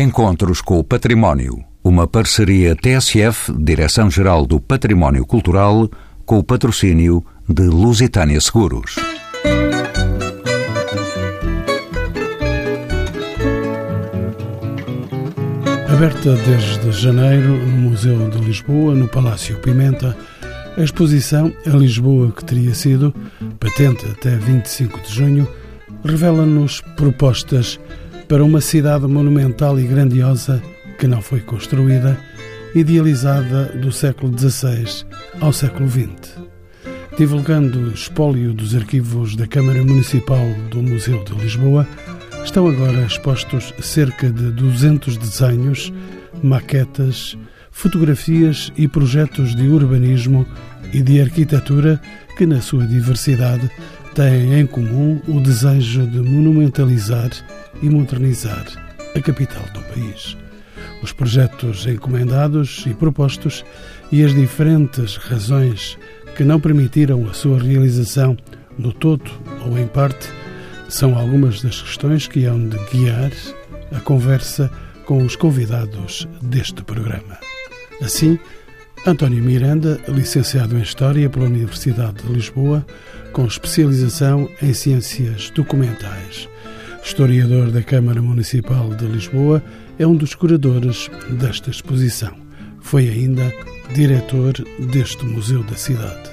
Encontros com o Património. Uma parceria TSF, Direção-Geral do Património Cultural, com o patrocínio de Lusitânia Seguros. Aberta desde janeiro no Museu de Lisboa, no Palácio Pimenta, a exposição A Lisboa que teria sido, patente até 25 de junho, revela-nos propostas para uma cidade monumental e grandiosa que não foi construída, idealizada do século XVI ao século XX. Divulgando espólio dos arquivos da Câmara Municipal do Museu de Lisboa, estão agora expostos cerca de 200 desenhos, maquetas, fotografias e projetos de urbanismo e de arquitetura que, na sua diversidade, têm em comum o desejo de monumentalizar e modernizar a capital do país. Os projetos encomendados e propostos e as diferentes razões que não permitiram a sua realização no todo ou em parte são algumas das questões que hão de guiar a conversa com os convidados deste programa. Assim, António Miranda, licenciado em História pela Universidade de Lisboa, com especialização em Ciências Documentais. Historiador da Câmara Municipal de Lisboa, é um dos curadores desta exposição. Foi ainda diretor deste Museu da Cidade.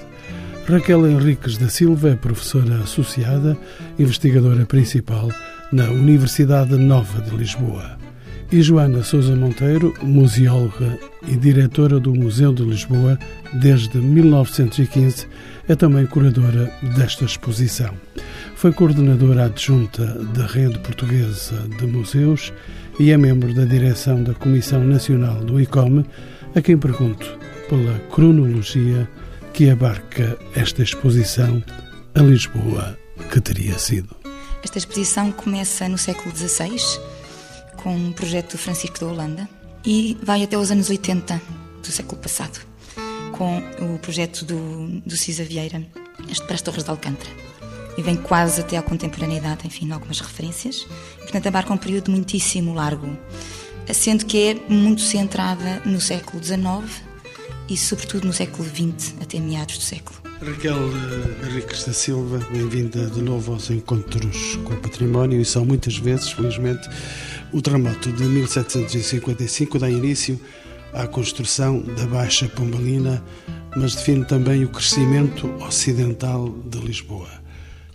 Raquel Henriques da Silva é professora associada, investigadora principal na Universidade Nova de Lisboa. E Joana Sousa Monteiro, museóloga e diretora do Museu de Lisboa desde 1915, é também curadora desta exposição. Foi coordenadora adjunta da Rede Portuguesa de Museus e é membro da direção da Comissão Nacional do ICOM, a quem pergunto pela cronologia que abarca esta exposição a Lisboa que teria sido. Esta exposição começa no século XVI, com um projeto do Francisco da Holanda, e vai até os anos 80 do século passado, com o projeto do, do Cisa Vieira, para as Torres de Alcântara. E vem quase até à contemporaneidade, enfim, algumas referências. Portanto, abarca um período muitíssimo largo, sendo que é muito centrada no século XIX e, sobretudo, no século XX, até meados do século. Raquel Henriques da Silva, bem-vinda de novo aos Encontros com o Património, e são muitas vezes, felizmente, o terremoto de 1755 dá início à construção da Baixa Pombalina, mas define também o crescimento ocidental de Lisboa.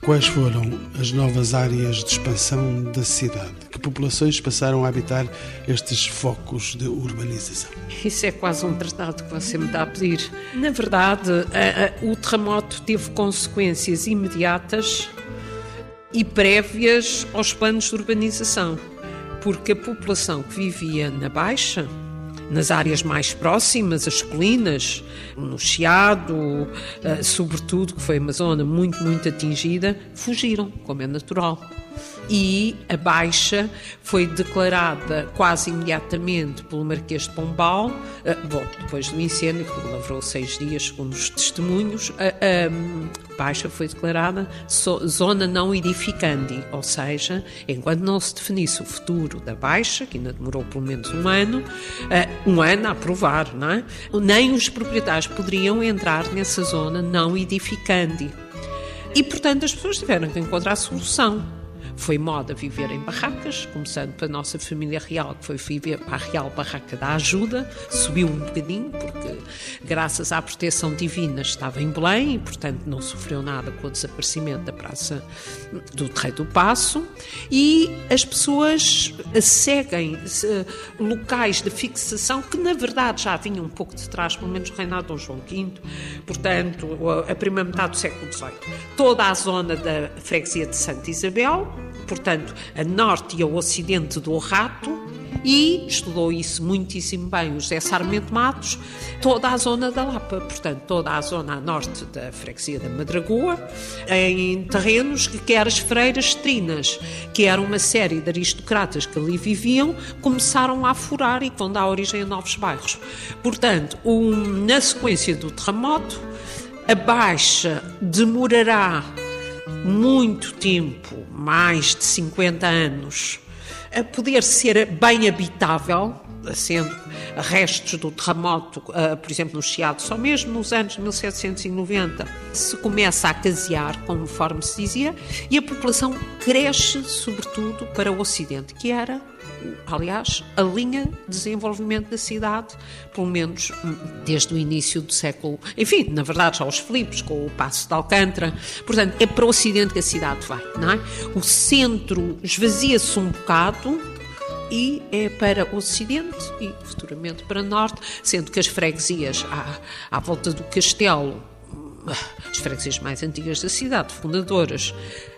Quais foram as novas áreas de expansão da cidade? Que populações passaram a habitar estes focos de urbanização? Isso é quase um tratado que você me está a pedir. Na verdade, a, a, o terremoto teve consequências imediatas e prévias aos planos de urbanização, porque a população que vivia na Baixa nas áreas mais próximas, as colinas, no Chiado, eh, sobretudo, que foi uma zona muito, muito atingida, fugiram, como é natural e a baixa foi declarada quase imediatamente pelo Marquês de Pombal, uh, bom, depois do incêndio, que lavrou seis dias, segundo os testemunhos, a, a baixa foi declarada zona não edificandi, ou seja, enquanto não se definisse o futuro da baixa, que ainda demorou pelo menos um ano, uh, um ano a aprovar, não é? nem os proprietários poderiam entrar nessa zona não edificandi. E, portanto, as pessoas tiveram que encontrar solução. Foi moda viver em barracas, começando pela nossa família real, que foi viver para a Real Barraca da Ajuda, subiu um bocadinho, porque graças à proteção divina estava em Belém e, portanto, não sofreu nada com o desaparecimento da Praça do Rei do Passo. E as pessoas seguem locais de fixação que, na verdade, já vinham um pouco de trás, pelo menos o reinado de Dom João V, portanto, a primeira metade do século XVIII. Toda a zona da freguesia de Santa Isabel, portanto, a norte e a ocidente do Rato, e estudou isso muitíssimo bem o José Sarmento Matos, toda a zona da Lapa, portanto, toda a zona a norte da freguesia da Madragoa, em terrenos que quer as freiras trinas, que eram uma série de aristocratas que ali viviam, começaram a furar e que vão dar origem a novos bairros. Portanto, um, na sequência do terremoto, a Baixa demorará muito tempo, mais de 50 anos, a poder ser bem habitável, sendo restos do terremoto, uh, por exemplo, no Chiado, só mesmo nos anos 1790 se começa a casear, conforme se dizia, e a população cresce, sobretudo, para o Ocidente, que era aliás, a linha de desenvolvimento da cidade, pelo menos hum, desde o início do século. Enfim, na verdade, já os Filipos, com o Passo de Alcântara. Portanto, é para o Ocidente que a cidade vai, não é? O centro esvazia-se um bocado e é para o Ocidente e futuramente para o Norte, sendo que as freguesias à, à volta do castelo, as freguesias mais antigas da cidade, fundadoras,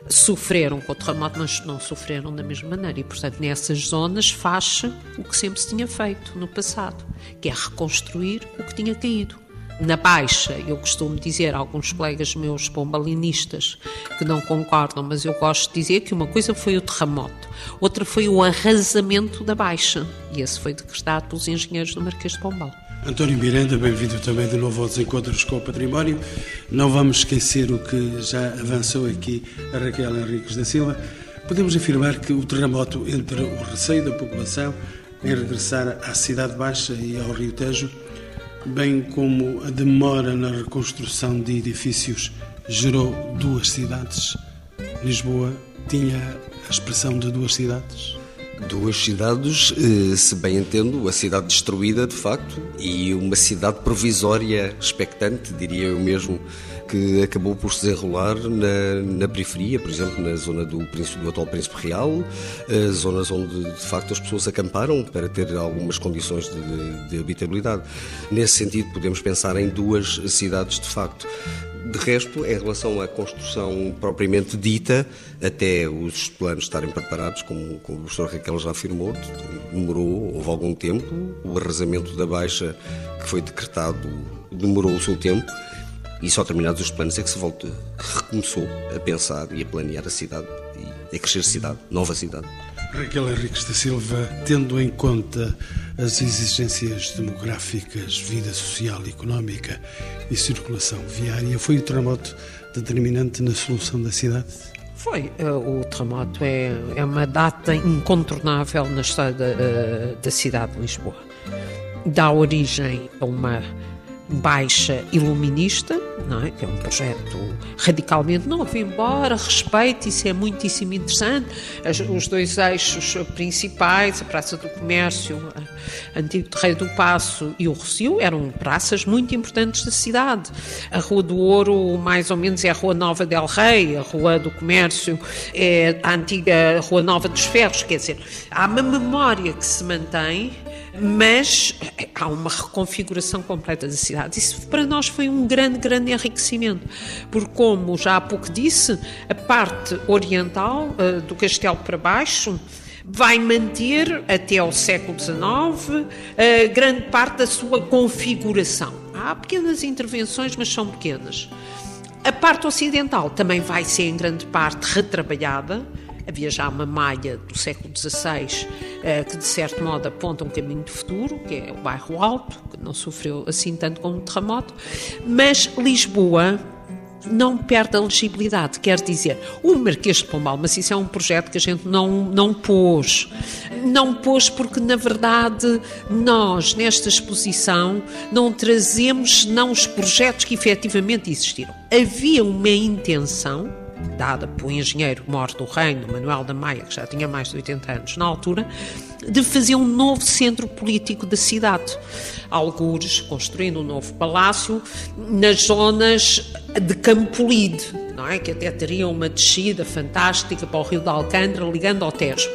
sofreram com o terremoto, mas não sofreram da mesma maneira. E, portanto, nessas zonas faz-se o que sempre se tinha feito no passado, que é reconstruir o que tinha caído. Na Baixa, eu costumo dizer a alguns colegas meus pombalinistas que não concordam, mas eu gosto de dizer que uma coisa foi o terremoto, outra foi o arrasamento da Baixa, e esse foi decretado pelos engenheiros do Marquês de Pombal. António Miranda, bem-vindo também de novo aos Encontros com o Património. Não vamos esquecer o que já avançou aqui a Raquel Henriques da Silva. Podemos afirmar que o terremoto entre o receio da população em regressar à Cidade Baixa e ao Rio Tejo bem como a demora na reconstrução de edifícios gerou duas cidades. Lisboa tinha a expressão de duas cidades? Duas cidades, eh, se bem entendo, a cidade destruída de facto e uma cidade provisória expectante, diria eu mesmo, que acabou por se desenrolar na, na, periferia, por exemplo, na zona do, príncipe, do atual Príncipe Real, eh, zonas onde de facto as pessoas acamparam para ter algumas condições de, de, de habitabilidade. Nesse sentido, podemos pensar em duas cidades de facto. De resto, em relação à construção propriamente dita, até os planos estarem preparados, como, como o professor Raquel já afirmou, demorou, houve algum tempo. O arrasamento da Baixa, que foi decretado, demorou o seu tempo e só terminados os planos é que se volta, recomeçou a pensar e a planear a cidade e a crescer cidade, nova cidade. Raquel Henriques da Silva, tendo em conta as exigências demográficas, vida social económica e circulação viária, foi o terremoto determinante na solução da cidade? Foi. Eh, o terremoto é, é uma data incontornável na história da, eh, da cidade de Lisboa. Dá origem a uma baixa iluminista, não é? que é um projeto radicalmente novo, embora respeite, isso é muitíssimo interessante, As, os dois eixos principais, a Praça do Comércio, a Antigo Terreiro do Passo e o Rocio, eram praças muito importantes da cidade. A Rua do Ouro, mais ou menos, é a Rua Nova del Rei, a Rua do Comércio é a antiga Rua Nova dos Ferros, quer dizer, há uma memória que se mantém mas há uma reconfiguração completa da cidade. Isso para nós foi um grande, grande enriquecimento, porque, como já há pouco disse, a parte oriental, uh, do castelo para baixo, vai manter até ao século XIX uh, grande parte da sua configuração. Há pequenas intervenções, mas são pequenas. A parte ocidental também vai ser em grande parte retrabalhada, Havia já uma malha do século XVI eh, que, de certo modo, aponta um caminho de futuro, que é o bairro Alto, que não sofreu assim tanto como o terremoto, mas Lisboa não perde a legibilidade, quer dizer, o Marquês de Pombal, mas isso é um projeto que a gente não, não pôs. Não pôs porque, na verdade, nós, nesta exposição, não trazemos não os projetos que efetivamente existiram. Havia uma intenção, dada pelo engenheiro morto do reino, Manuel da Maia, que já tinha mais de 80 anos na altura, de fazer um novo centro político da cidade. Algures construindo um novo palácio nas zonas de Campolide, não é? que até teria uma descida fantástica para o Rio de Alcântara, ligando ao Tejo.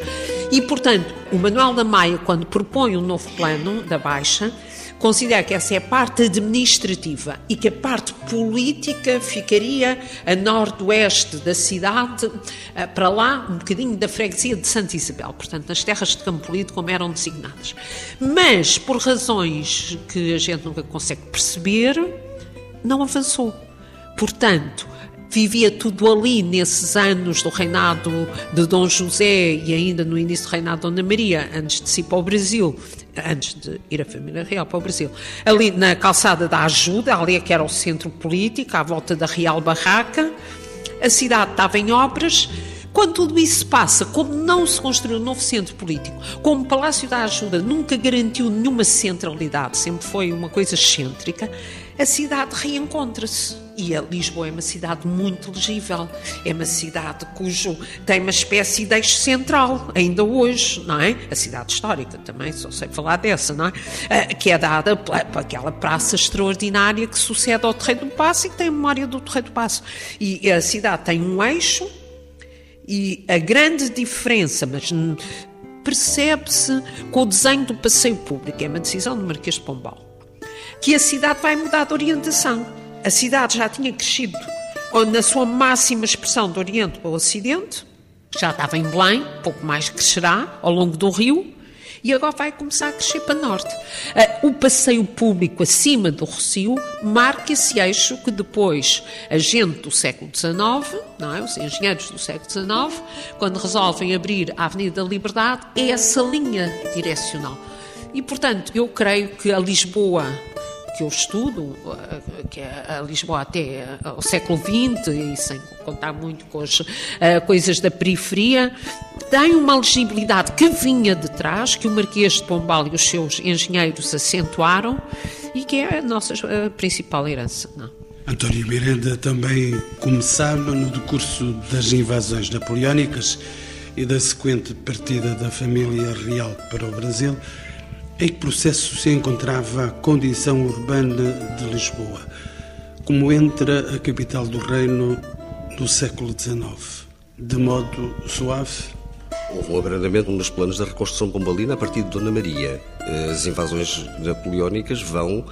E, portanto, o Manuel da Maia, quando propõe um novo plano da Baixa, considera que essa é a parte administrativa e que a parte política ficaria a nordeste da cidade, eh, para lá, um bocadinho da freguesia de Santa Isabel, portanto, nas terras de Campolide, como eram designadas. Mas, por razões que a gente nunca consegue perceber, não avançou. Portanto, vivia tudo ali nesses anos do reinado de Dom José e ainda no início do reinado de Dona Maria, antes de ir para o Brasil, antes de ir a família real para o Brasil. Ali na calçada da Ajuda, ali é que era o centro político, à volta da Real Barraca, a cidade estava em obras, Quando tudo isso passa, como não se construiu um novo centro político, como o Palácio da Ajuda nunca garantiu nenhuma centralidade, sempre foi uma coisa excêntrica, a cidade reencontra-se. E a Lisboa é uma cidade muito legível, é uma cidade cujo tem uma espécie de eixo central, ainda hoje, não é? A cidade histórica também, só sei falar dessa, não é? Ah, que é dada por aquela praça extraordinária que sucede ao Terreiro do Passo e que tem a memória do Terreiro do Passo. E a cidade tem um eixo e a grande diferença, mas percebe-se com o desenho do passeio público, é uma decisão do Marquês de Pombal, que a cidade vai mudar de orientação. A cidade já tinha crescido na sua máxima expressão do Oriente para o Ocidente, já estava em Belém, pouco mais crescerá ao longo do rio, e agora vai começar a crescer para norte. Ah, o passeio público acima do Rocio marca esse eixo que depois a gente do século XIX, não é? os engenheiros do século XIX, quando resolvem abrir a Avenida da Liberdade, é essa linha direcional. E, portanto, eu creio que a Lisboa que eu estudo, eh, que é a Lisboa até o século XX, e sem contar muito com as uh, coisas da periferia, tem uma legibilidade que vinha de trás, que o Marquês de Pombal e os seus engenheiros acentuaram e que é a nossa principal herança. Não? António Miranda também começava no decurso das invasões napoleónicas e da sequente partida da família real para o Brasil em que processo se encontrava a condição urbana de Lisboa, como entra a capital do reino do século XIX, de modo suave? Houve um abrandamento nos planos da reconstrução pombalina a partir de Dona Maria. As invasões napoleónicas vão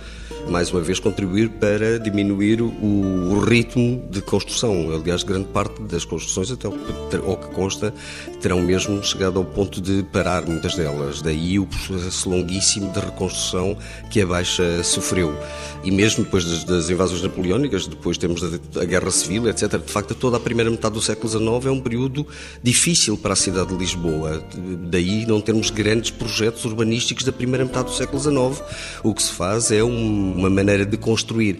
mais uma vez, contribuir para diminuir o, ritmo de construção. Aliás, grande parte das construções, até o que consta, terão mesmo chegado ao ponto de parar muitas delas. Daí o processo longuíssimo de reconstrução que a Baixa sofreu. E mesmo depois das, das invasões napoleónicas, depois temos a, a, Guerra Civil, etc. De facto, toda a primeira metade do século XIX é um período difícil para a cidade de Lisboa. Daí não termos grandes projetos urbanísticos da primeira metade do século XIX. O que se faz é um uma maneira de construir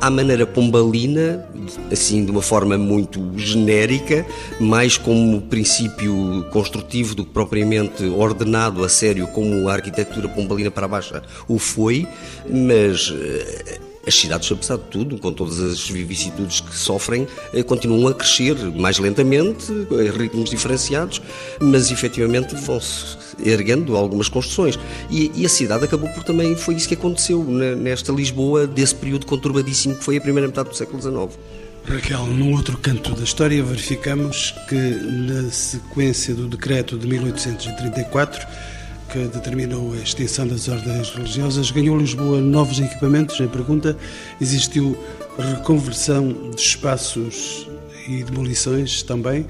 à maneira pombalina, assim de uma forma muito genérica, mais como princípio construtivo do que propriamente ordenado a sério como a arquitetura pombalina para a baixa o foi, mas eh, as cidades, apesar de tudo, com todas as vicissitudes que sofrem, eh, continuam a crescer mais lentamente, a ritmos diferenciados, mas efetivamente vão-se erguendo algumas construções. E, e, a cidade acabou por também, foi isso que aconteceu nesta Lisboa desse período conturbadíssimo que foi a primeira metade do século XIX. Raquel, num outro canto da história, verificamos que na sequência do decreto de 1834, que determinou a extinção das ordens religiosas, ganhou Lisboa novos equipamentos? A pergunta, existiu reconversão de espaços e demolições também?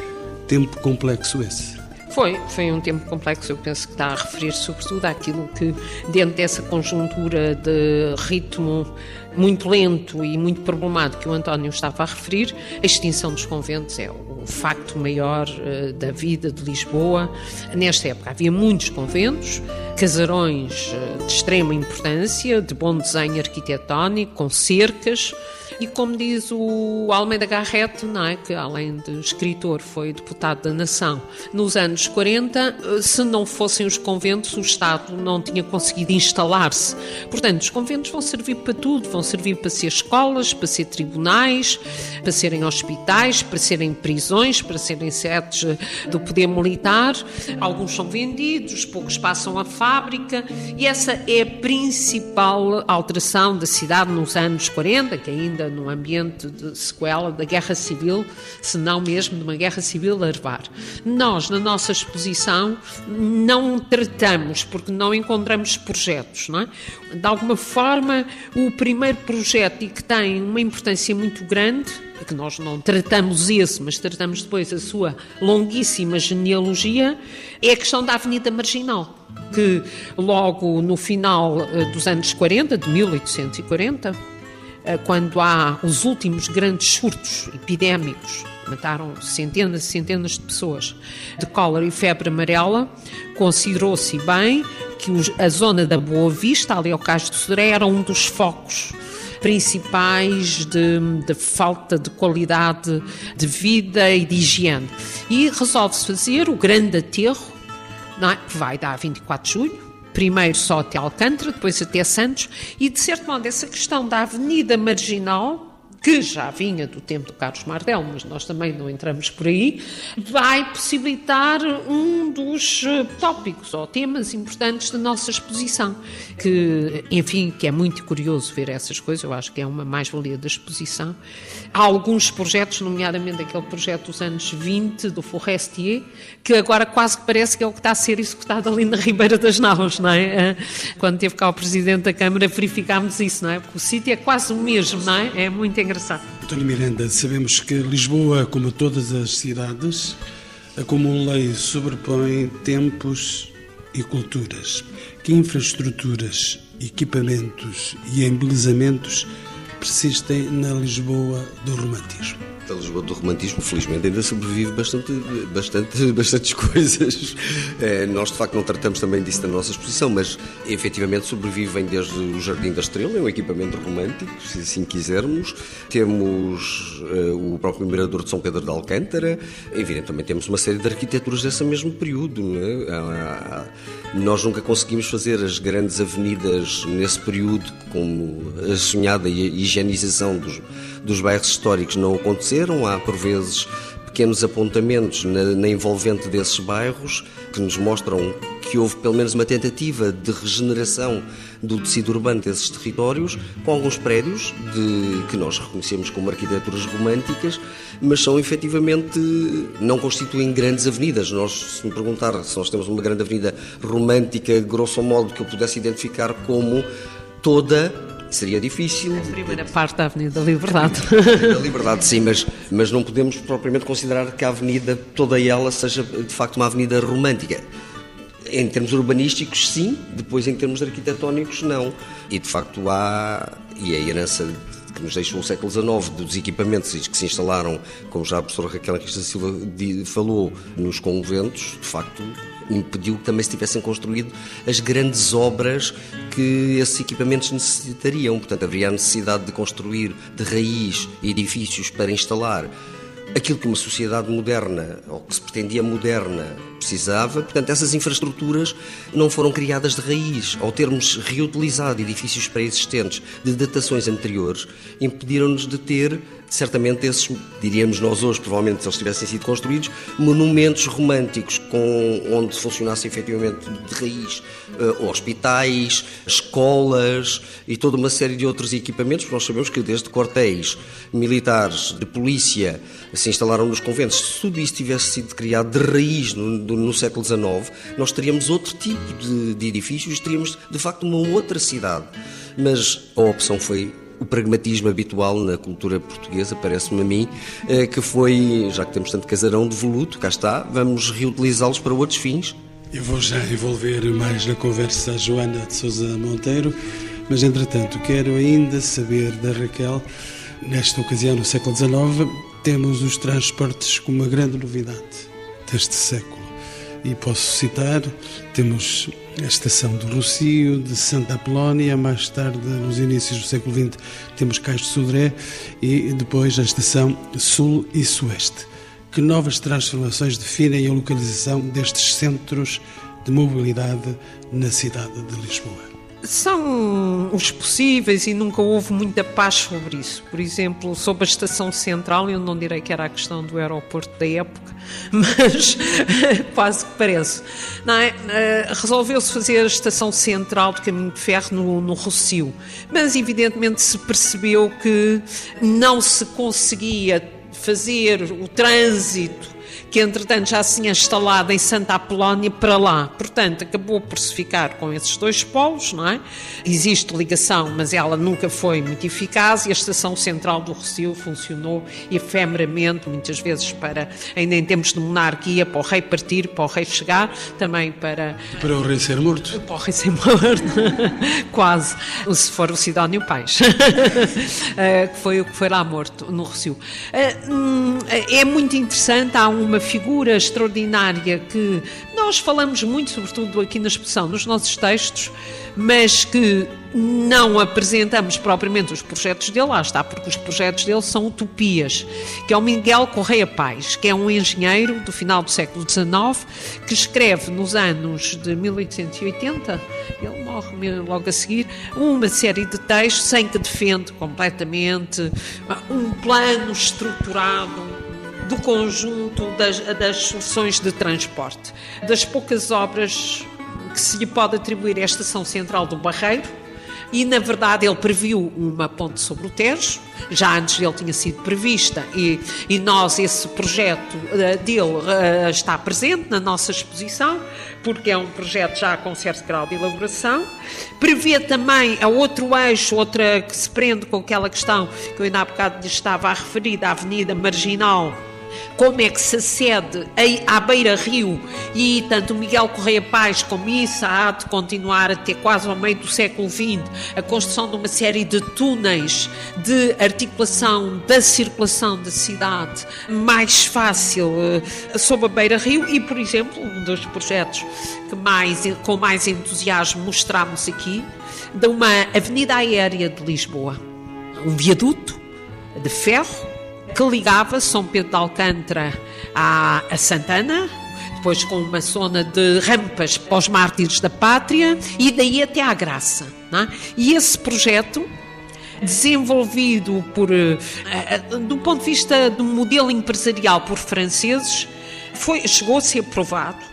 Tempo complexo esse? Foi, foi um tempo complexo. Eu penso que está a referir sobretudo àquilo que, dentro dessa conjuntura de ritmo muito lento e muito problemático que o António estava a referir, a extinção dos conventos é o facto maior uh, da vida de Lisboa. Nesta época havia muitos conventos, casarões uh, de extrema importância, de bom desenho arquitetónico, com cercas. E como diz o Almeida Garrett, não é, que além de escritor foi deputado da Nação, nos anos 40, eh, se não fossem os conventos, o Estado não tinha conseguido instalar-se. Portanto, os conventos vão servir para tudo, vão servir para ser escolas, para ser tribunais, para serem hospitais, para serem prisões, para serem sedes do poder militar. Alguns são vendidos, poucos passam à fábrica e essa é a principal alteração da cidade nos anos 40, que ainda num ambiente de sequela da guerra civil, se não mesmo de uma guerra civil larvar. Nós, na nossa exposição, não tratamos, porque não encontramos projetos, não é? De alguma forma, o primeiro projeto e que tem uma importância muito grande que nós não tratamos esse, mas tratamos depois a sua longuíssima genealogia, é a questão da Avenida Marginal, que logo no final eh, dos anos 40, de 1840, eh, quando há os últimos grandes surtos epidémicos, mataram centenas e centenas de pessoas, de cólera e febre amarela, considerou-se bem que a zona da Boa Vista, ali ao Cais do Sodré, era um dos focos principais de, de, falta de qualidade de vida e de higiene. E resolve-se fazer o grande aterro, é? que vai dar 24 de julho, primeiro só até Alcântara, depois até Santos, e de certo modo essa questão da Avenida Marginal que já vinha do tempo do Carlos Mardel, mas nós também não entramos por aí, vai possibilitar um dos eh, tópicos ou temas importantes da nossa exposição, que, enfim, que é muito curioso ver essas coisas, eu acho que é uma mais-valia da exposição. Há alguns projetos, nomeadamente aquele projeto dos anos 20, do Forestier, que agora quase que parece que é o que está a ser executado ali na Ribeira das Naus, não é? Eh, quando teve cá o Presidente da Câmara verificámos isso, não é? Porque o sítio é quase o mesmo, não é? É muito engraçado. António Miranda, sabemos que Lisboa, como todas as cidades, acumula e sobrepõe tempos e culturas. Que infraestruturas, equipamentos e embelezamentos persistem na Lisboa do romantismo? Da Lisboa do romantismo, felizmente, ainda sobrevive bastante, bastante, bastantes coisas. É, nós, de facto, não tratamos também disso na nossa exposição, mas efetivamente sobrevivem desde o Jardim da Estrela, é um equipamento romântico, se assim quisermos. Temos uh, o próprio Mirador de São Pedro de Alcântara. Evidentemente, também temos uma série de arquiteturas desse mesmo período. É? Há, há, nós nunca conseguimos fazer as grandes avenidas nesse período, como a sonhada higienização dos, dos bairros históricos não aconteceram. Há, por vezes, pequenos apontamentos na, na envolvente desses bairros que nos mostram que houve pelo menos uma tentativa de regeneração do tecido urbano desses territórios, com alguns prédios de, que nós reconhecemos como arquiteturas românticas, mas são efetivamente, não constituem grandes avenidas. Nós, se me perguntar se nós temos uma grande avenida romântica, grosso modo, que eu pudesse identificar como toda seria difícil. A primeira parte da Avenida da Liberdade. Da Liberdade, sim, mas, mas não podemos propriamente considerar que a avenida, toda ela, seja de facto uma avenida romântica. Em termos urbanísticos, sim, depois em termos arquitetónicos, não. E de facto há, e a herança que nos deixou o século XIX, dos equipamentos que se instalaram, como já a professora Raquel Henrique Silva falou, nos conventos, de facto impediu que também se tivessem construído as grandes obras que esses equipamentos necessitariam. Portanto, haveria a necessidade de construir de raiz edifícios para instalar aquilo que uma sociedade moderna, ou que se pretendia moderna, precisava. Portanto, essas infraestruturas não foram criadas de raiz. Ao termos reutilizado edifícios pré-existentes de datações anteriores, impediram-nos de ter certamente esses, diríamos nós hoje, provavelmente se eles tivessem sido construídos, monumentos românticos com, onde funcionasse efetivamente de raiz uh, hospitais, escolas e toda uma série de outros equipamentos, porque nós sabemos que desde quartéis militares, de polícia, se instalaram nos conventos. Se tudo isso tivesse sido criado de raiz no, no século XIX, nós teríamos outro tipo de, de edifícios, teríamos de facto uma outra cidade. Mas a opção foi o pragmatismo habitual na cultura portuguesa, parece-me a mim, eh, que foi, já que temos tanto casarão de voluto, cá está, vamos reutilizá-los para outros fins. Eu vou já envolver mais na conversa a Joana de Sousa Monteiro, mas entretanto quero ainda saber da Raquel, nesta ocasião, no século XIX, temos os transportes como uma grande novidade deste século e posso citar, temos a estação do Rocio, de Santa Apolónia, mais tarde, nos inícios do século XX, temos Cais de Sodré e depois a estação Sul e Sueste. Que novas transformações definem a localização destes centros de mobilidade na cidade de Lisboa? São os possíveis e nunca houve muita paz sobre isso. Por exemplo, sobre a estação central, eu não direi que era a questão do aeroporto da época, mas quase que parece. É? Eh, resolveu-se fazer a estação central de caminho de ferro no, no Rocio, mas evidentemente se percebeu que não se conseguia fazer o trânsito que entretanto já se tinha instalado em Santa Apolónia para lá. Portanto, acabou por se ficar com esses dois polos, não é? Existe ligação, mas ela nunca foi muito eficaz e a estação central do Recio funcionou efemeramente, muitas vezes para, ainda em tempos de monarquia, para o rei partir, para o rei chegar, também para... Para o rei ser morto. Para o rei ser morto, quase, se for o Sidónio Pais, eh, que foi o que foi lá morto, no Recio. Eh, hum, é muito interessante, há uma figura extraordinária que nós falamos muito, sobretudo aqui na exposição, nos nossos textos, mas que não apresentamos propriamente os projetos dele, lá está, porque os projetos dele são utopias, que é o Miguel Correia Paz, que é um engenheiro do final do século XIX, que escreve nos anos de 1880, ele morre logo a seguir, uma série de textos em que defende completamente um plano estruturado do conjunto das, das soluções de transporte. Das poucas obras que se lhe pode atribuir à Estação Central do Barreiro, e na verdade ele previu uma ponte sobre o Tejo, já antes dele tinha sido prevista, e, e nós, esse projeto uh, dele uh, está presente na nossa exposição, porque é um projeto já com certo grau de elaboração. Prevê também a outro eixo, outra que se prende com aquela questão que eu ainda há bocado lhe estava a referir, da Avenida Marginal como é que se acede à beira-rio. E tanto Miguel Correia Paz como isso há de continuar até quase ao meio do século XX a construção de uma série de túneis de articulação da circulação da cidade mais fácil uh, sob a beira-rio. E, por exemplo, um dos projetos que mais, com mais entusiasmo mostramos aqui, de uma avenida aérea de Lisboa, um viaduto de ferro que ligava São Pedro de Alcântara a, a Santana, depois com uma zona de rampas para os mártires da pátria e daí até à Graça. É? E esse projeto, desenvolvido por, uh, uh, do ponto de vista do modelo empresarial por franceses, foi, chegou a ser aprovado eh,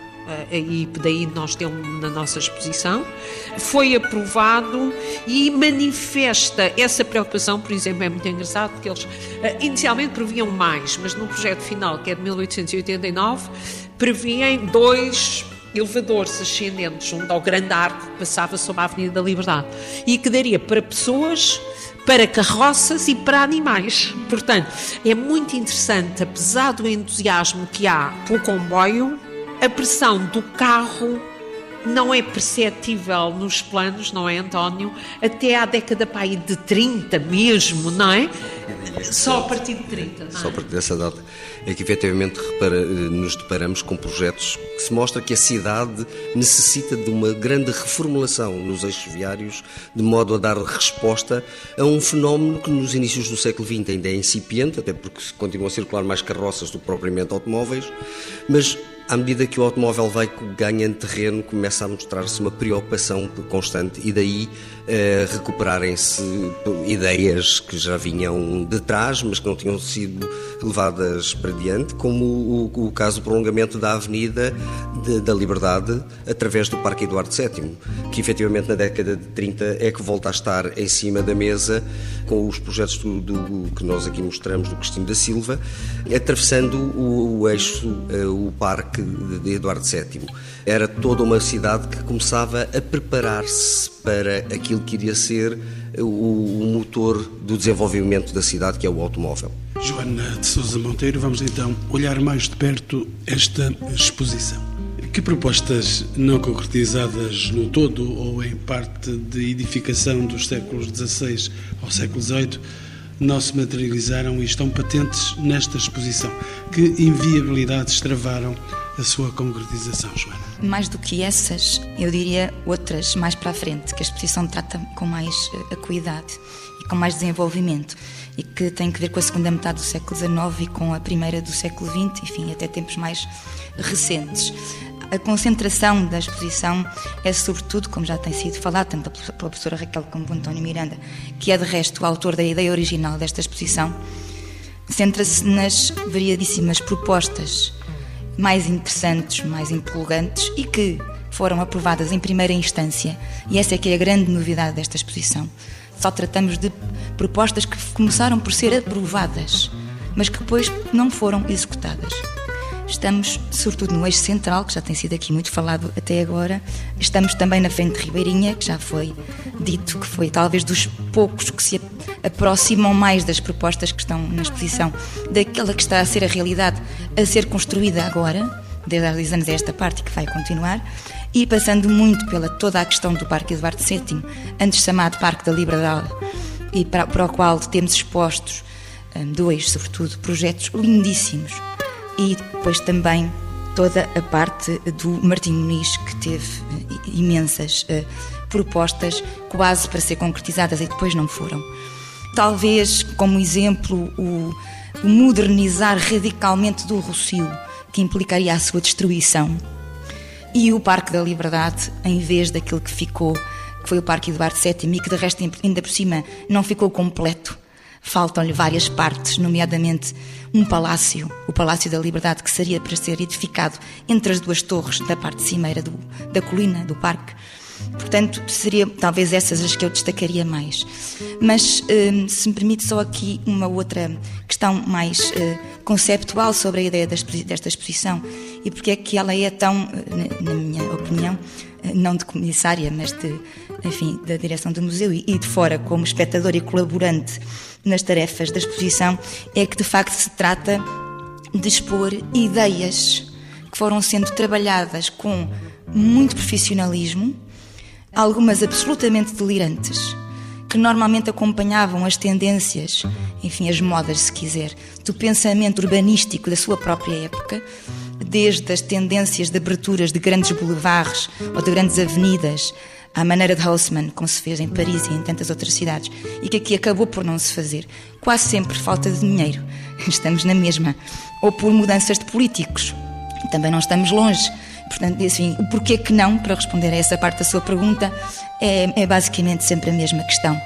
e daí nós temos na nossa exposição, foi aprovado e manifesta essa preocupação, por exemplo, é muito engraçado porque eles eh, inicialmente previam mais, mas no projeto final, que é de 1889, previam dois elevadores ascendentes junto ao grande arco que passava sobre a Avenida da Liberdade e que daria para pessoas para carroças e para animais. Portanto, é muito interessante, apesar do entusiasmo que há pelo comboio, a pressão do carro não é perceptível nos planos, não é, António? Até à década pai, de 30 mesmo, não é? Só a partir de 30, não é? Só a partir dessa data é que efetivamente repara, nos deparamos com projetos que se mostra que a cidade necessita de uma grande reformulação nos eixos viários, de modo a dar resposta a um fenómeno que nos inícios do século XX ainda é incipiente, até porque continuam a circular mais carroças do que propriamente automóveis, mas à medida que o automóvel vai ganhando terreno, começa a mostrar-se uma preocupação constante e daí eh, recuperarem-se ideias que já vinham de trás, mas que não tinham sido levadas para diante, como o, o caso do prolongamento da Avenida de, da Liberdade através do Parque Eduardo VII, que efetivamente na década de 30 é que volta a estar em cima da mesa com os projetos do, do que nós aqui mostramos do Cristina da Silva, atravessando o, o eixo, eh, o Parque de Eduardo VII. Era toda uma cidade que começava a preparar-se para aquilo que iria ser o, motor do desenvolvimento da cidade, que é o automóvel. Joana de Sousa Monteiro, vamos então olhar mais de perto esta exposição. Que propostas não concretizadas no todo ou em parte de edificação dos séculos XVI ao século XVIII não se materializaram e estão patentes nesta exposição? Que inviabilidades travaram a sua concretização, Joana? Mais do que essas, eu diria outras mais para a frente, que a exposição trata com mais eh, acuidade e com mais desenvolvimento e que tem que ver com a segunda metade do século XIX e com a primeira do século XX, enfim, até tempos mais recentes. A concentração da exposição é, sobretudo, como já tem sido falado, tanto pela professora Raquel como pelo António Miranda, que é de resto o autor da ideia original desta exposição, centra-se nas variadíssimas propostas mais interessantes, mais empolgantes e que foram aprovadas em primeira instância, e essa é que é a grande novidade desta exposição. Só tratamos de propostas que começaram por ser aprovadas, mas que depois não foram executadas. Estamos, sobretudo, no eixo central, que já tem sido aqui muito falado até agora. Estamos também na frente de Ribeirinha, que já foi dito que foi talvez dos poucos que se aproximam mais das propostas que estão na exposição, daquela que está a ser a realidade, a ser construída agora, desde há 10 anos a esta parte, que vai continuar, e passando muito pela toda a questão do Parque Eduardo VII, antes chamado Parque da Liberdade, e para, para o qual temos expostos hum, dois, sobretudo, projetos lindíssimos e depois também toda a parte do Martim Muniz, que teve eh, imensas uh, propostas quase para ser concretizadas e depois não foram. Talvez, como exemplo, o, o modernizar radicalmente do Rocio, que implicaria a sua destruição, e o Parque da Liberdade, em vez daquilo que ficou, que foi o Parque Eduardo VII, e que de resto ainda por cima não ficou completo Faltam-lhe várias partes, nomeadamente um palácio, o Palácio da Liberdade, que seria para ser edificado entre as duas torres da parte cimeira do, da colina, do parque. Portanto, seria talvez essas as que eu destacaria mais. Mas, hum, se me permite só aqui uma outra questão mais uh, conceptual sobre a ideia desta exposição e porque é que ela é tão, eh, na minha opinião, eh, não de comissária, mas de, enfim, da direção do museu e de fora como espectador e colaborante nas tarefas da exposição, é que de facto se trata de expor ideias que foram sendo trabalhadas com muito profissionalismo, algumas absolutamente delirantes, que normalmente acompanhavam as tendências, enfim, as modas, se quiser, do pensamento urbanístico da sua própria época, desde as tendências de aberturas de grandes boulevards ou de grandes avenidas, à maneira de Haussmann, como se fez em Paris e em tantas outras cidades, e que aqui acabou por não se fazer. Quase sempre falta de dinheiro. Estamos na mesma. Ou por mudanças de políticos. Também não estamos longe. Portanto, assim, o porquê que não, para responder a essa parte da sua pergunta, é, é basicamente sempre a mesma questão.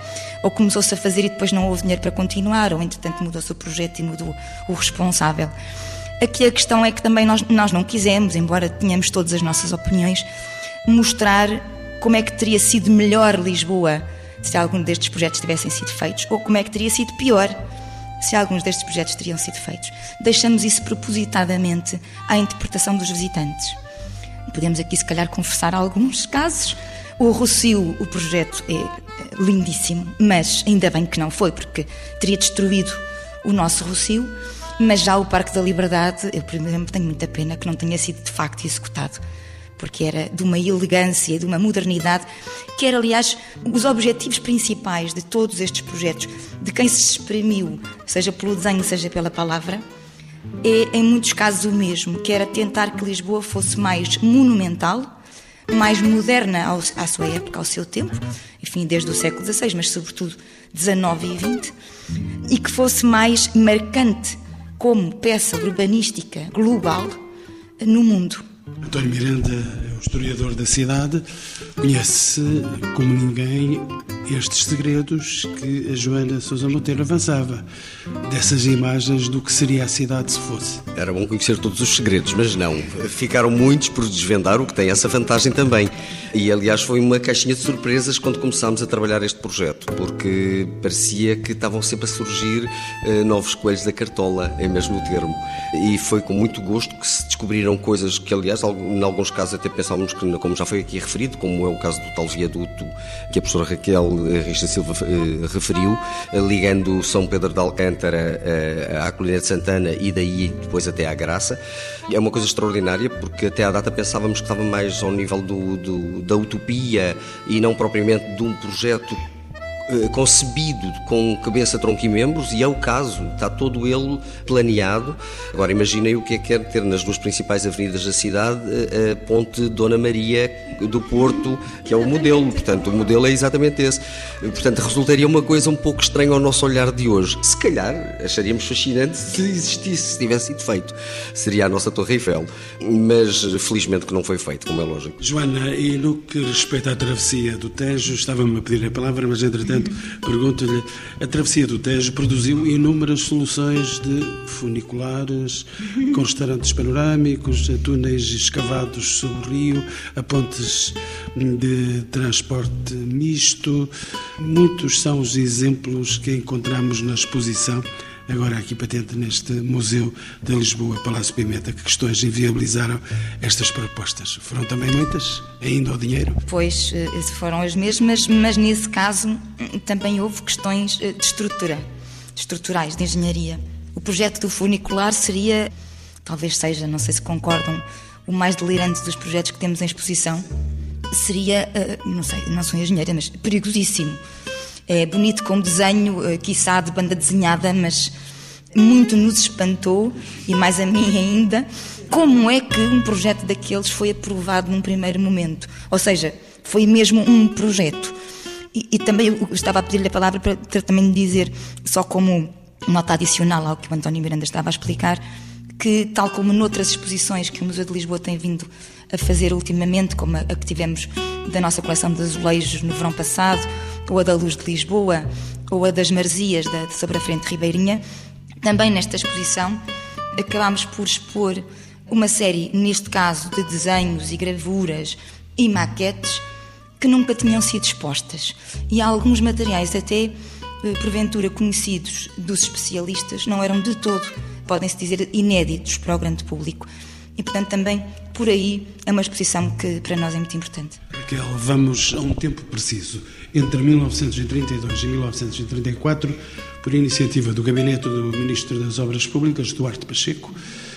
Ou começou-se a fazer e depois não houve dinheiro para continuar, ou entretanto mudou-se o projeto e mudou o responsável. Aqui a questão é que também nós, nós não quisemos, embora tenhamos todas as nossas opiniões, mostrar como é que teria sido melhor Lisboa se algum destes projetos tivessem sido feitos, ou como é que teria sido pior se alguns destes projetos teriam sido feitos. Deixamos isso propositadamente à interpretação dos visitantes. Podemos aqui, se calhar, conversar alguns casos. O Rocio, o projeto é lindíssimo, mas ainda bem que não foi, porque teria destruído o nosso Rocio. Mas já o Parque da Liberdade, eu, por exemplo, tenho muita pena que não tenha sido de facto executado, porque era de uma elegância, de uma modernidade, que era, aliás, os objetivos principais de todos estes projetos, de quem se exprimiu, seja pelo desenho, seja pela palavra, é em muitos casos o mesmo, que era tentar que Lisboa fosse mais monumental, mais moderna ao, à sua época, ao seu tempo, enfim, desde o século XVI, mas sobretudo XIX e XX, e que fosse mais marcante como peça urbanística global no mundo. António Miranda é o historiador da cidade, conhece como ninguém estes segredos que a Joana Sousa Monteiro avançava, dessas imagens do que seria a cidade se fosse. Era bom conhecer todos os segredos, mas não. Ficaram muitos por desvendar, o que tem essa vantagem também. E aliás foi uma caixinha de surpresas quando começámos a trabalhar este projeto, porque parecia que estavam sempre a surgir uh, novos coelhos da cartola, é mesmo o termo. E foi com muito gosto que se descobriram coisas que, aliás, em alguns casos até pensávamos que, como já foi aqui referido, como é o caso do tal viaduto que a professora Raquel Rista Silva eh, referiu, eh, ligando São Pedro de Alcântara eh, à Colina de Santana e daí depois até à Graça. É uma coisa extraordinária porque até à data pensávamos que estava mais ao nível do, do, da utopia e não propriamente de um projeto eh, concebido com cabeça, tronco e membros, e é o caso, está todo ele planeado. Agora imaginem o que é que quer ter nas duas principais avenidas da cidade eh, a ponte Dona Maria do Porto, que é o modelo, portanto o modelo é exatamente esse. Portanto resultaria uma coisa um pouco estranha ao nosso olhar de hoje. Se calhar acharíamos fascinante se existisse, se tivesse sido feito. Seria a nossa Torre Eiffel, mas felizmente que não foi feito, como é lógico. Joana, e no que respeita à travessia do Tejo, estava-me a pedir a palavra, mas entretanto pergunto-lhe, a travessia do Tejo produziu inúmeras soluções de funiculares, com restaurantes panorâmicos, a túneis escavados sobre o rio, a pontes de transporte misto. Muitos são os exemplos que encontramos na exposição agora aqui patente neste Museu de Lisboa, Palácio Pimenta. Que questões inviabilizaram estas propostas? Foram também muitas? Ainda o dinheiro? Pois, eh, foram as mesmas, mas nesse caso hum, também houve questões eh, de estrutura, estruturais, de engenharia. O projeto do funicular seria, talvez seja, não sei se concordam, o mais delirante dos projetos que temos em exposição. Seria, não sei, não sou engenheira, mas perigosíssimo é bonito como desenho, eh, quiçá de banda desenhada, mas muito nos espantou, e mais a mim ainda, como é que um projeto daqueles foi aprovado num primeiro momento. Ou seja, foi mesmo um projeto. E, e também eu estava a pedir-lhe a palavra para também dizer, só como nota adicional ao que o António Miranda estava a explicar, que, tal como noutras exposições que o Museu de Lisboa tem vindo a fazer ultimamente, como a que tivemos da nossa coleção de azulejos no verão passado, ou a da Luz de Lisboa, ou a das Marzias da, sobre a Frente Ribeirinha, também nesta exposição acabámos por expor uma série, neste caso, de desenhos e gravuras e maquetes que nunca tinham sido expostas. E alguns materiais, até eh, porventura conhecidos dos especialistas, não eram de todo, podem-se dizer, inéditos para o grande público. E, portanto, também por aí é uma exposição que para nós é muito importante. Raquel, vamos a um tempo preciso. Entre 1932 e 1934, por iniciativa do gabinete do Ministro das Obras Públicas, Duarte Pacheco,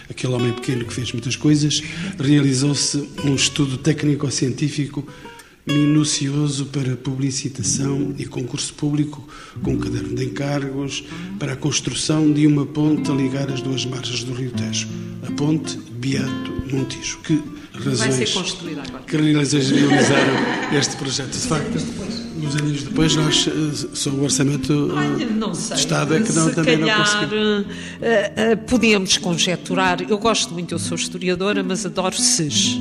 aquele homem pequeno que fez muitas coisas, realizou-se um estudo técnico-científico minucioso para publicitação e concurso público, com um caderno de encargos, para a construção de uma ponte a ligar as duas margens do Rio Tejo, a ponte Beato Montijo. Que razões, que realizaram este projeto? De facto, uns anos depois, nós, eh, só o orçamento Olha, de Estado é que não, também calhar, não conseguiu. Uh, uh, podemos conjecturar, eu gosto muito, eu sou historiadora, mas adoro SES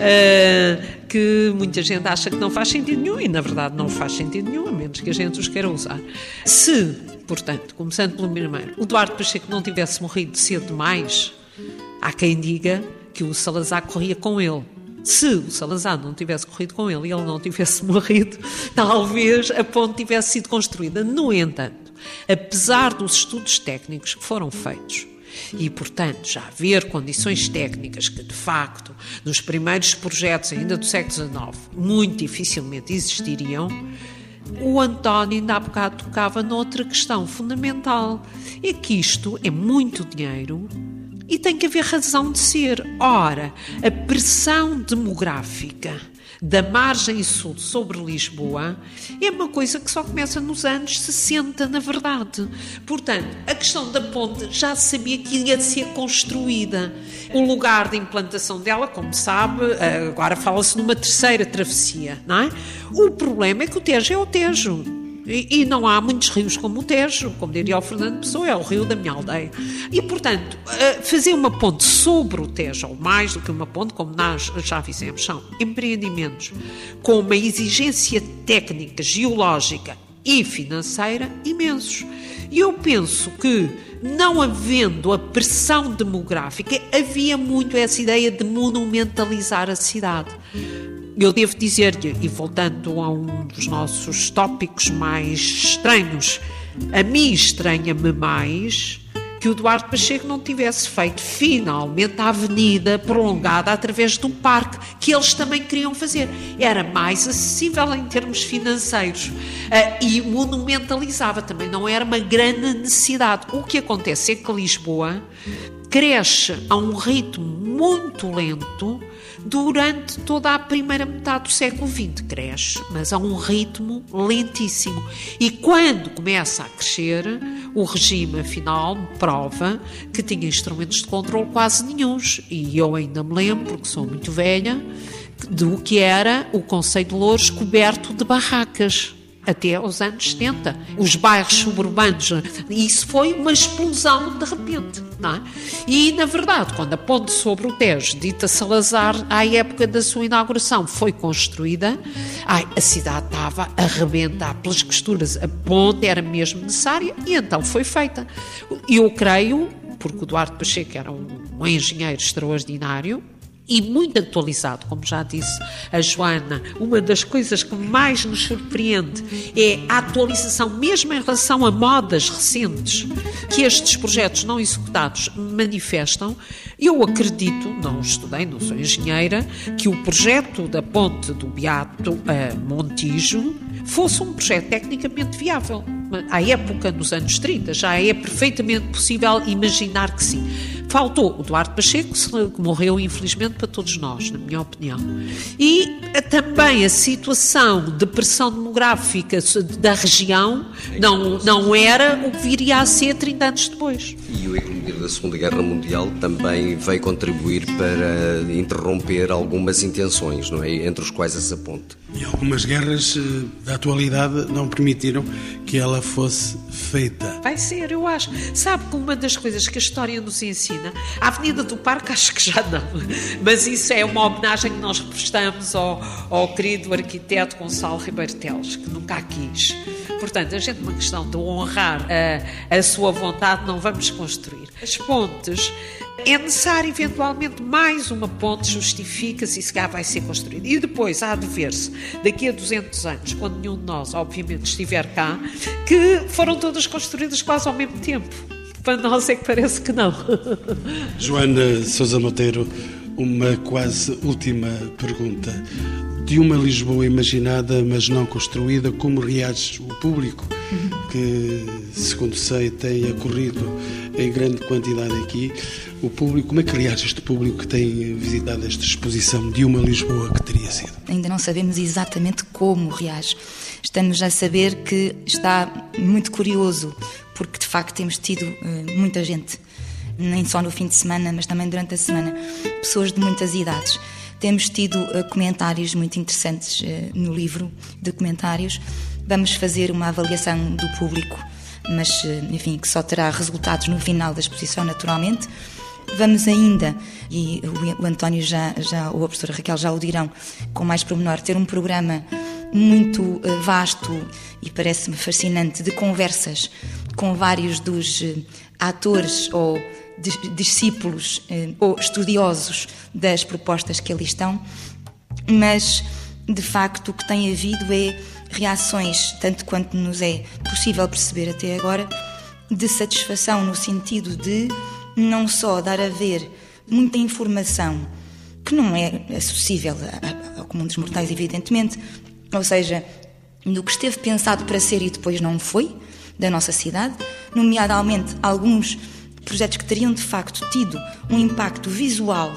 uh, que muita gente acha que não faz sentido nenhum e, na verdade, não faz sentido nenhum, a menos que a gente os queira usar. Se, portanto, começando pelo primeiro, o Duarte Pacheco não tivesse morrido cedo demais, há quem diga que o Salazar corria com ele. Se o Salazar não tivesse corrido com ele e ele não tivesse morrido, talvez a ponte tivesse sido construída. No entanto, apesar dos estudos técnicos que foram feitos, e, portanto, já haver condições técnicas que, de facto, nos primeiros projetos ainda do século XIX, muito dificilmente existiriam, o António ainda há bocado tocava noutra questão fundamental. É que isto é muito dinheiro e tem que haver razão de ser. Ora, a pressão demográfica da margem sul sobre Lisboa é uma coisa que só começa nos anos 60, na verdade. Portanto, a questão da ponte já sabia que ia ser construída. O lugar de implantação dela, como sabe, agora fala-se numa terceira travessia, não é? O problema é que o Tejo é o Tejo. E, e, não há muitos rios como o Tejo, como diria o Fernando Pessoa, é o rio da minha aldeia. E, portanto, eh, fazer uma ponte sobre o Tejo, ou mais do que uma ponte, como nós já fizemos, são empreendimentos com uma exigência técnica, geológica e financeira imensos. E eu penso que, não havendo a pressão demográfica, havia muito essa ideia de monumentalizar a cidade. Eu devo dizer-lhe, e voltando a um dos nossos tópicos mais estranhos, a mim estranha-me mais que o Duarte Pacheco não tivesse feito finalmente a avenida prolongada através de um parque, que eles também queriam fazer. Era mais acessível em termos financeiros uh, e monumentalizava também, não era uma grande necessidade. O que acontece é que Lisboa cresce a um ritmo muito lento durante toda a primeira metade do século XX. Cresce, mas a um ritmo lentíssimo. E quando começa a crescer, o regime, afinal, prova que tinha instrumentos de controle quase nenhums. E eu ainda me lembro, porque sou muito velha, do que era o Conselho de Louros coberto de barracas até aos anos 70, os bairros suburbanos. Isso foi uma explosão de repente. Não é? E, na verdade, quando a ponte sobre o Tejo, dita Salazar, à época da sua inauguração, foi construída, ai, a cidade estava a arrebentar pelas costuras. A ponte era mesmo necessária e então foi feita. Eu creio, porque o Duarte Pacheco era um, um engenheiro extraordinário, e muito atualizado, como já disse a Joana. Uma das coisas que mais nos surpreende é a atualização, mesmo em relação a modas recentes, que estes projetos não executados manifestam. Eu acredito, não estudei, não sou engenheira, que o projeto da ponte do Beato a Montijo fosse um projeto tecnicamente viável. À época, nos anos 30, já é perfeitamente possível imaginar que sim. Faltou o Duarte Pacheco, que morreu infelizmente para todos nós, na minha opinião. E também a situação de pressão demográfica da região não, não era o que viria a ser 30 anos depois. Segunda Guerra Mundial também veio contribuir para interromper algumas intenções, não é? Entre os quais essa ponte. E algumas guerras eh, da atualidade não permitiram que ela fosse feita. Vai ser, eu acho. Sabe que uma das coisas que a história nos ensina, a Avenida do Parque acho que já não, mas isso é uma homenagem que nós prestamos ao, ao querido arquiteto Gonçalo Ribeiro Teles, que nunca a quis. Portanto, a gente, uma questão de honrar a, a sua vontade, não vamos construir. As pontes é necessário eventualmente mais uma ponte, justifica-se e se cá vai ser construída. E depois há de ver-se, daqui a 200 anos, quando nenhum de nós, obviamente, estiver cá, que foram todas construídas quase ao mesmo tempo. Para nós é que parece que não. Joana Sousa Monteiro, uma quase última pergunta. De uma Lisboa imaginada, mas não construída, como reage o público, que, segundo sei, tem ocorrido em grande quantidade aqui? O público, como é que reage este público que tem visitado esta exposição de uma Lisboa que teria sido? Ainda não sabemos exatamente como reage. Estamos a saber que está muito curioso, porque de facto temos tido uh, muita gente nem só no fim de semana, mas também durante a semana, pessoas de muitas idades. Temos tido uh, comentários muito interessantes uh, no livro de comentários. Vamos fazer uma avaliação do público, mas, uh, enfim, que só terá resultados no final da exposição, naturalmente. Vamos ainda, e o, António já, já, ou a professora Raquel já o dirão com mais pormenor, ter um programa muito vasto e parece-me fascinante de conversas com vários dos atores ou discípulos eh, ou estudiosos das propostas que ali estão, mas de facto o que tem havido é reações, tanto quanto nos é possível perceber até agora, de satisfação no sentido de não só dar a ver muita informação que não é acessível ao comum dos mortais, evidentemente, ou seja, no que esteve pensado para ser e depois não foi, da nossa cidade, nomeadamente alguns projetos que teriam de facto tido um impacto visual,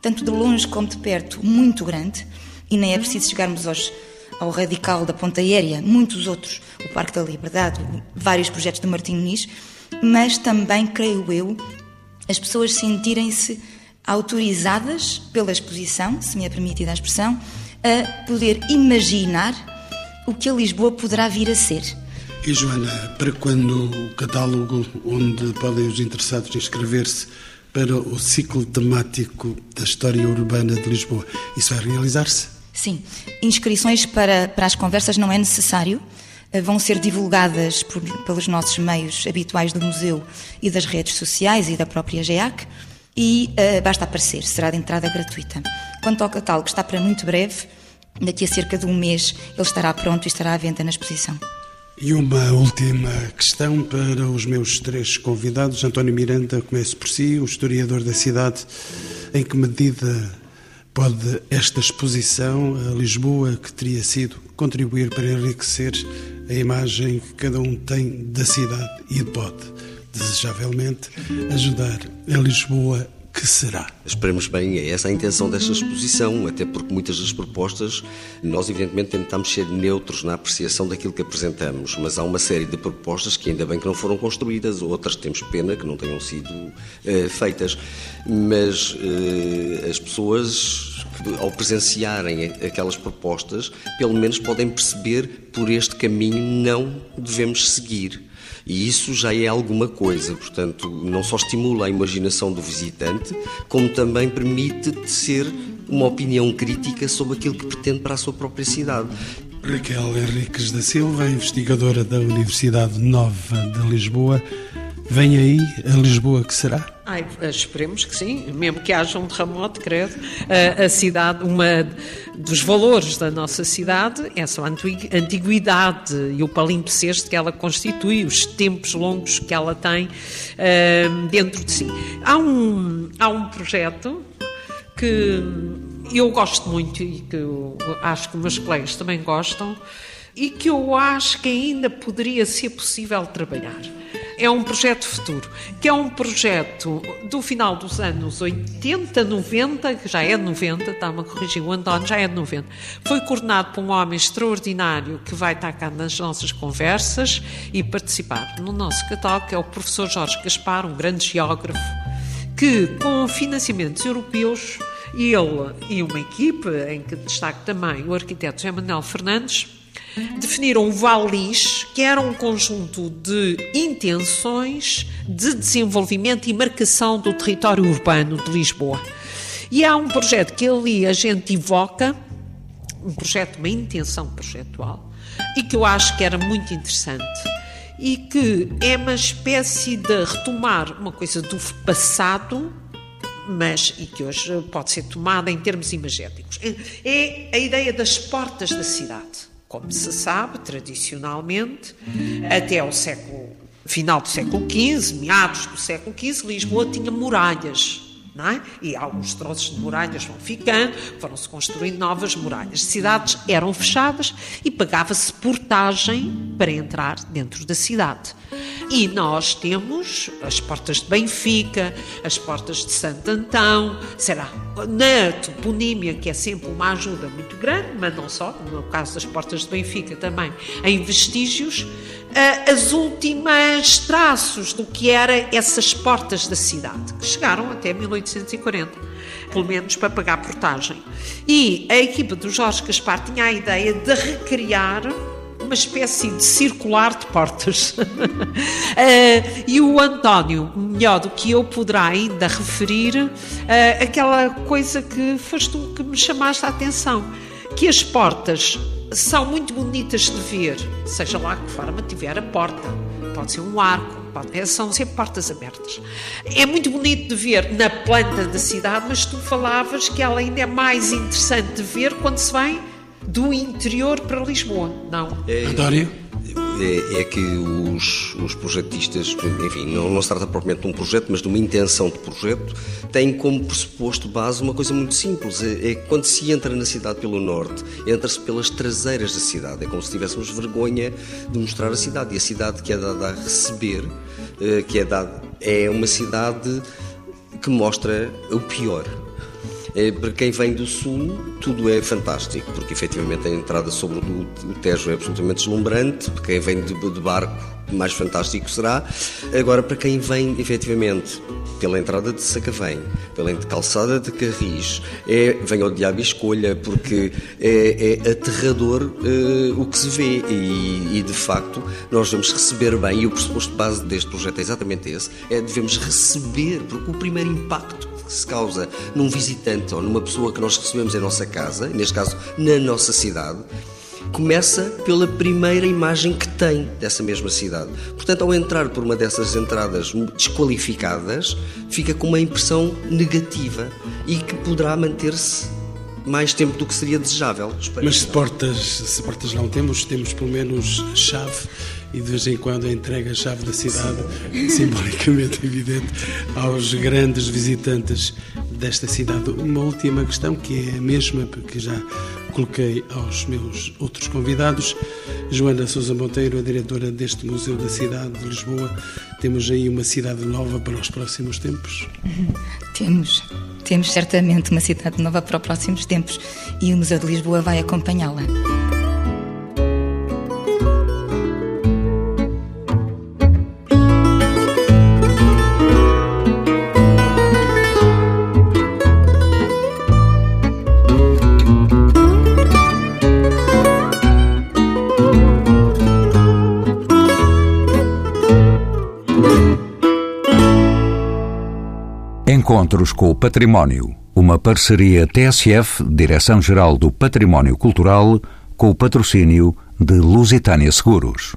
tanto de longe como de perto, muito grande, e nem é preciso chegarmos aos, ao radical da ponta aérea, muitos outros, o Parque da Liberdade, vários projetos de Martim Muniz, mas também, creio eu, as pessoas sentirem-se autorizadas pela exposição, se me é permitida a expressão, a poder imaginar o que a Lisboa poderá vir a ser. E Joana, para quando o catálogo onde podem os interessados inscrever-se para o ciclo temático da história urbana de Lisboa, isso vai realizar-se? Sim. Inscrições para, para as conversas não é necessário. Eh, vão ser divulgadas por, pelos nossos meios habituais do museu e das redes sociais e da própria GEAC e uh, basta aparecer, será de entrada gratuita. Quanto ao catálogo, está para muito breve, daqui a cerca de um mês ele estará pronto e estará à venda na exposição. E uma última questão para os meus três convidados. António Miranda, comece por si, o historiador da cidade. Em que medida pode esta exposição, a Lisboa, que teria sido, contribuir para enriquecer a imagem que cada um tem da cidade e pode, desejavelmente, ajudar a Lisboa que será? Esperemos bem, é essa a intenção desta exposição, até porque muitas das propostas, nós evidentemente tentamos ser neutros na apreciação daquilo que apresentamos, mas há uma série de propostas que ainda bem que não foram construídas, outras temos pena que não tenham sido uh, feitas, mas uh, as pessoas ao presenciarem aquelas propostas, pelo menos podem perceber por este caminho não devemos seguir. E isso já é alguma coisa, portanto, não só estimula a imaginação do visitante, como também permite ser uma opinião crítica sobre aquilo que pretende para a sua própria cidade. Raquel Henriques da Silva, investigadora da Universidade Nova de Lisboa, Vem aí a Lisboa que será? Ai, esperemos que sim, mesmo que haja um terremoto, credo. A, a cidade, uma dos valores da nossa cidade é a sua antiguidade e o palimpsesto que ela constitui, os tempos longos que ela tem uh, dentro de si. Há um, há um projeto que eu gosto muito e que acho que meus colegas também gostam e que eu acho que ainda poderia ser possível trabalhar é um projeto futuro, que é um projeto do final dos anos 80, 90, que já é de 90, está-me a corrigir o António, já é de 90. Foi coordenado por um homem extraordinário que vai estar cá nas nossas conversas e participar no nosso catálogo, que é o professor Jorge Gaspar, um grande geógrafo, que com financiamentos europeus, ele e uma equipe, em que destaque também o arquiteto José Manuel Fernandes, definiram o VALIS, que era um conjunto de intenções de desenvolvimento e marcação do território urbano de Lisboa. E há um projeto que ali a gente evoca, um projeto, uma intenção projetual, e que eu acho que era muito interessante e que é uma espécie de retomar uma coisa do passado, mas e que hoje pode ser tomada em termos imagéticos. É a ideia das portas da cidade. Como se sabe, tradicionalmente, até o século final do século XV, meados do século XV, Lisboa tinha muralhas. É? E alguns troços de muralhas vão ficando, foram-se construindo novas muralhas. Cidades eram fechadas e pagava-se portagem para entrar dentro da cidade. E nós temos as portas de Benfica, as portas de Santo Antão, será na toponímia, que é sempre uma ajuda muito grande, mas não só, no caso das portas de Benfica também, em vestígios, eh, as últimas traços do que era essas portas da cidade, que chegaram até 1840, pelo menos para pagar portagem. E a equipa do Jorge Gaspar tinha a ideia de recriar uma espécie de circular de portas. uh, e o António, melhor do que eu, poderá ainda referir uh, aquela coisa que foste tu que me chamaste a atenção, que as portas são muito bonitas de ver, seja lá que forma tiver a porta, pode ser um arco, pode, é, são sempre portas abertas. É muito bonito de ver na planta da cidade, mas tu falavas que ela ainda é mais interessante de ver quando se vem do interior para Lisboa, não? É, António? É, é, que os, os projetistas, enfim, não, não se trata propriamente de um projeto, mas de uma intenção de projeto, têm como pressuposto base uma coisa muito simples. É, é quando se entra na cidade pelo norte, entra-se pelas traseiras da cidade. É como se tivéssemos vergonha de mostrar a cidade. E a cidade que é dada a receber, eh, que é dada, é uma cidade que mostra o pior para quem vem do Sul, tudo é fantástico, porque efetivamente a entrada sobre o, Tejo é absolutamente deslumbrante. Para quem vem de, de barco, mais fantástico será. Agora, para quem vem efetivamente pela entrada de Sacavém, pela calçada de Carris, é, vem ao diabo e escolha, porque é, é aterrador uh, o que se vê e, e, de facto nós devemos receber bem, e o pressuposto base deste projeto é exatamente esse, é devemos receber, porque o primeiro impacto que se causa num visitante ou numa pessoa que nós recebemos em nossa casa, neste caso na nossa cidade, começa pela primeira imagem que tem dessa mesma cidade. Portanto, ao entrar por uma dessas entradas desqualificadas, fica com uma impressão negativa e que poderá manter-se mais tempo do que seria desejável. Mas se portas, se portas não temos, temos pelo menos chave e de vez em quando entrega a chave da cidade, simbolicamente evidente, aos grandes visitantes desta cidade. Uma última questão, que é a mesma que já coloquei aos meus outros convidados. Joana Sousa Monteiro, a diretora deste Museu da Cidade de Lisboa. Temos aí uma cidade nova para os próximos tempos? Temos. Temos certamente uma cidade nova para os próximos tempos e o Museu de Lisboa vai acompanhá-la. Encontros com o Património. Uma parceria TSF, Direção-Geral do Património Cultural, com o patrocínio de Lusitânia Seguros.